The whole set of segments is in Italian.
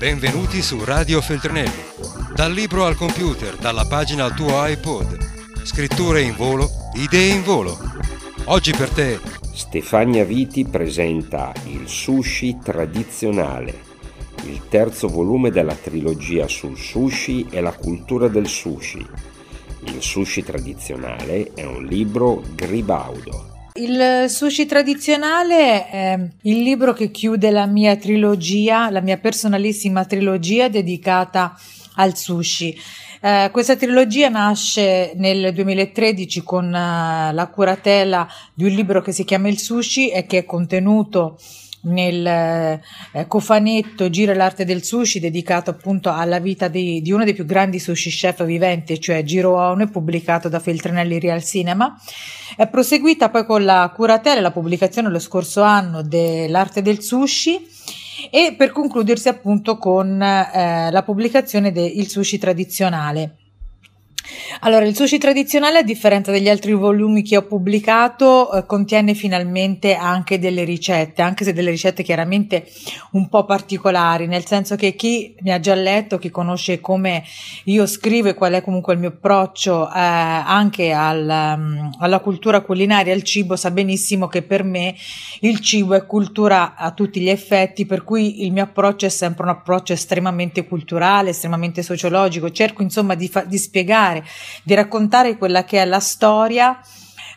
Benvenuti su Radio Feltrinelli. Dal libro al computer, dalla pagina al tuo iPod. Scritture in volo, idee in volo. Oggi per te Stefania Viti presenta il sushi tradizionale, il terzo volume della trilogia sul sushi e la cultura del sushi. Il sushi tradizionale è un libro gribaudo. Il sushi tradizionale è il libro che chiude la mia trilogia, la mia personalissima trilogia dedicata al sushi. Eh, questa trilogia nasce nel 2013 con uh, la curatela di un libro che si chiama Il sushi e che è contenuto nel eh, cofanetto Gira l'arte del sushi dedicato appunto alla vita di, di, uno dei più grandi sushi chef viventi, cioè Giro Ono, pubblicato da Feltrinelli Real Cinema. È proseguita poi con la curatela la pubblicazione lo scorso anno dell'arte del sushi e per concludersi appunto con eh, la pubblicazione del sushi tradizionale. Allora, il sushi tradizionale, a differenza degli altri volumi che ho pubblicato, eh, contiene finalmente anche delle ricette, anche se delle ricette chiaramente un po' particolari, nel senso che chi mi ha già letto, chi conosce come io scrivo e qual è comunque il mio approccio eh, anche al, um, alla cultura culinaria, al cibo, sa benissimo che per me il cibo è cultura a tutti gli effetti, per cui il mio approccio è sempre un approccio estremamente culturale, estremamente sociologico. Cerco insomma di, fa- di spiegare di raccontare quella che è la storia,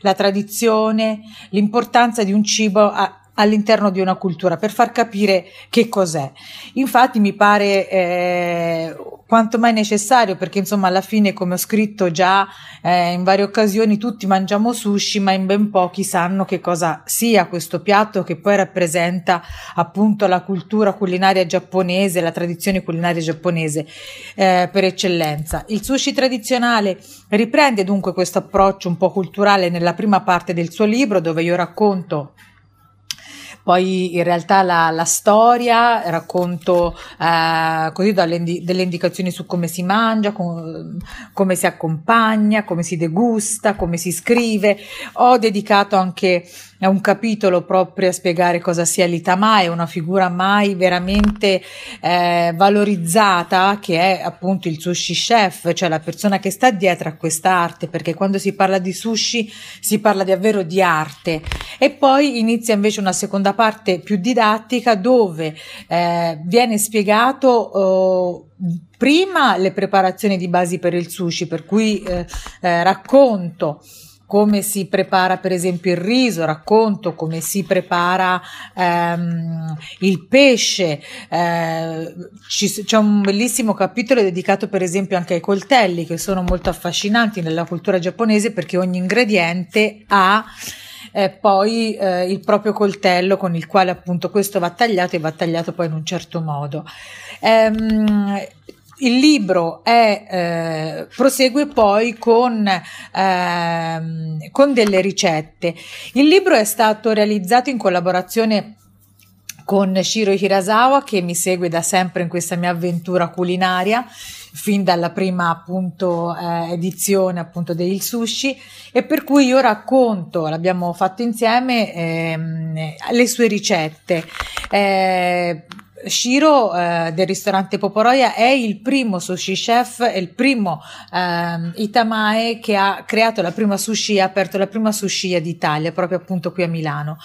la tradizione, l'importanza di un cibo a, all'interno di una cultura per far capire che cos'è. Infatti mi pare eh, quanto mai necessario perché insomma alla fine come ho scritto già eh, in varie occasioni tutti mangiamo sushi ma in ben pochi sanno che cosa sia questo piatto che poi rappresenta appunto la cultura culinaria giapponese, la tradizione culinaria giapponese eh, per eccellenza. Il sushi tradizionale riprende dunque questo approccio un po' culturale nella prima parte del suo libro dove io racconto poi in realtà la, la storia, racconto eh, così dalle, delle indicazioni su come si mangia, com, come si accompagna, come si degusta, come si scrive. Ho dedicato anche un capitolo proprio a spiegare cosa sia l'Itamae, una figura mai veramente eh, valorizzata che è appunto il sushi chef, cioè la persona che sta dietro a quest'arte, perché quando si parla di sushi si parla davvero di arte. E poi inizia invece una seconda parte più didattica dove eh, viene spiegato eh, prima le preparazioni di basi per il sushi, per cui eh, eh, racconto come si prepara per esempio il riso, racconto come si prepara ehm, il pesce, eh, ci, c'è un bellissimo capitolo dedicato per esempio anche ai coltelli che sono molto affascinanti nella cultura giapponese perché ogni ingrediente ha eh, poi eh, il proprio coltello con il quale appunto questo va tagliato e va tagliato poi in un certo modo. Ehm, il libro è, eh, prosegue poi con, eh, con delle ricette. Il libro è stato realizzato in collaborazione con Shiro Hirasawa che mi segue da sempre in questa mia avventura culinaria fin dalla prima appunto eh, edizione appunto del sushi e per cui io racconto, l'abbiamo fatto insieme, ehm, le sue ricette. Eh, Shiro eh, del ristorante Poporoia è il primo sushi chef, è il primo eh, Itamae che ha creato la prima sushi, ha aperto la prima sushi d'Italia, proprio appunto qui a Milano.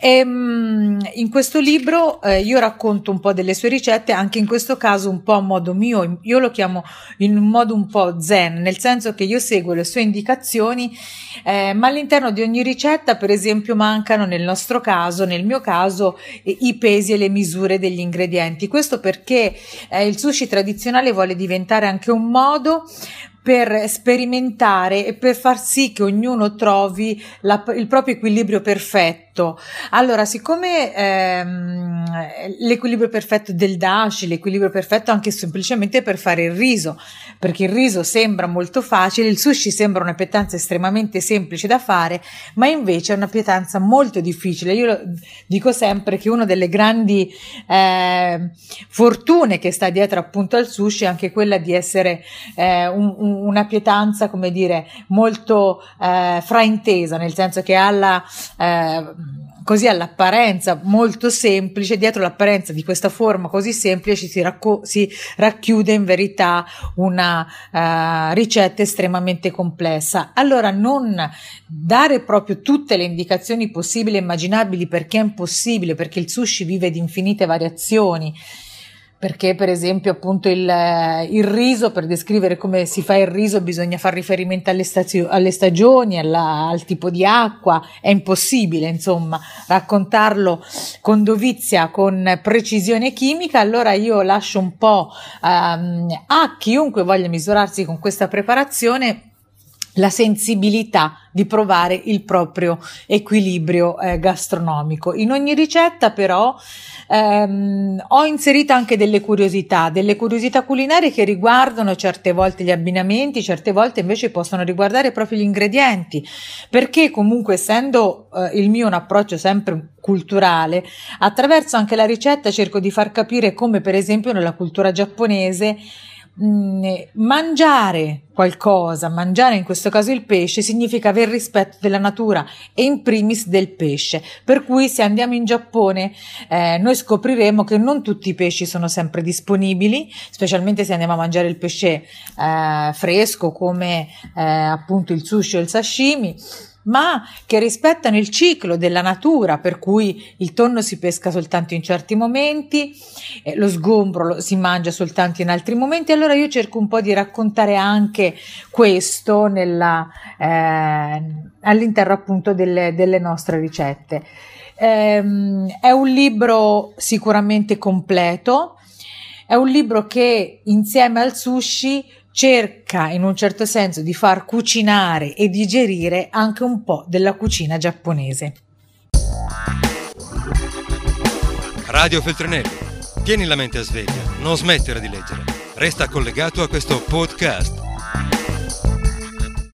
E, mh, mm, in questo libro eh, io racconto un po' delle sue ricette, anche in questo caso un po' a modo mio, io lo chiamo in un modo un po' zen, nel senso che io seguo le sue indicazioni, eh, ma all'interno di ogni ricetta, per esempio, mancano nel nostro caso, nel mio caso, i pesi e le misure degli ingredienti ingredienti. Questo perché eh, il sushi tradizionale vuole diventare anche un modo per sperimentare e per far sì che ognuno trovi la, il proprio equilibrio perfetto. Allora, siccome ehm, l'equilibrio perfetto del dashi, l'equilibrio perfetto anche semplicemente per fare il riso, perché il riso sembra molto facile, il sushi sembra una pietanza estremamente semplice da fare, ma invece è una pietanza molto difficile. Io dico sempre che una delle grandi eh, fortune che sta dietro appunto al sushi è anche quella di essere eh, un, un una pietanza, come dire, molto eh, fraintesa, nel senso che alla, eh, così all'apparenza molto semplice, dietro l'apparenza di questa forma così semplice si, racco- si racchiude in verità una uh, ricetta estremamente complessa. Allora non dare proprio tutte le indicazioni possibili e immaginabili perché è impossibile, perché il sushi vive di infinite variazioni perché per esempio appunto il, il, riso, per descrivere come si fa il riso bisogna fare riferimento alle, stazio, alle stagioni, alla, al tipo di acqua, è impossibile insomma raccontarlo con dovizia, con precisione chimica, allora io lascio un po' um, a chiunque voglia misurarsi con questa preparazione la sensibilità di provare il proprio equilibrio eh, gastronomico. In ogni ricetta però ehm, ho inserito anche delle curiosità, delle curiosità culinarie che riguardano certe volte gli abbinamenti, certe volte invece possono riguardare proprio gli ingredienti, perché comunque essendo eh, il mio un approccio sempre culturale, attraverso anche la ricetta cerco di far capire come per esempio nella cultura giapponese Mm, mangiare qualcosa, mangiare in questo caso il pesce, significa aver rispetto della natura e in primis del pesce. Per cui se andiamo in Giappone eh, noi scopriremo che non tutti i pesci sono sempre disponibili, specialmente se andiamo a mangiare il pesce eh, fresco come eh, appunto il sushi o il sashimi ma che rispettano il ciclo della natura, per cui il tonno si pesca soltanto in certi momenti, eh, lo sgombro lo si mangia soltanto in altri momenti. Allora io cerco un po' di raccontare anche questo nella, eh, all'interno appunto delle, delle nostre ricette. Ehm, è un libro sicuramente completo, è un libro che insieme al sushi cerca in un certo senso di far cucinare e digerire anche un po' della cucina giapponese. Radio Feltrinelli, tieni la mente a sveglia, non smettere di leggere, resta collegato a questo podcast.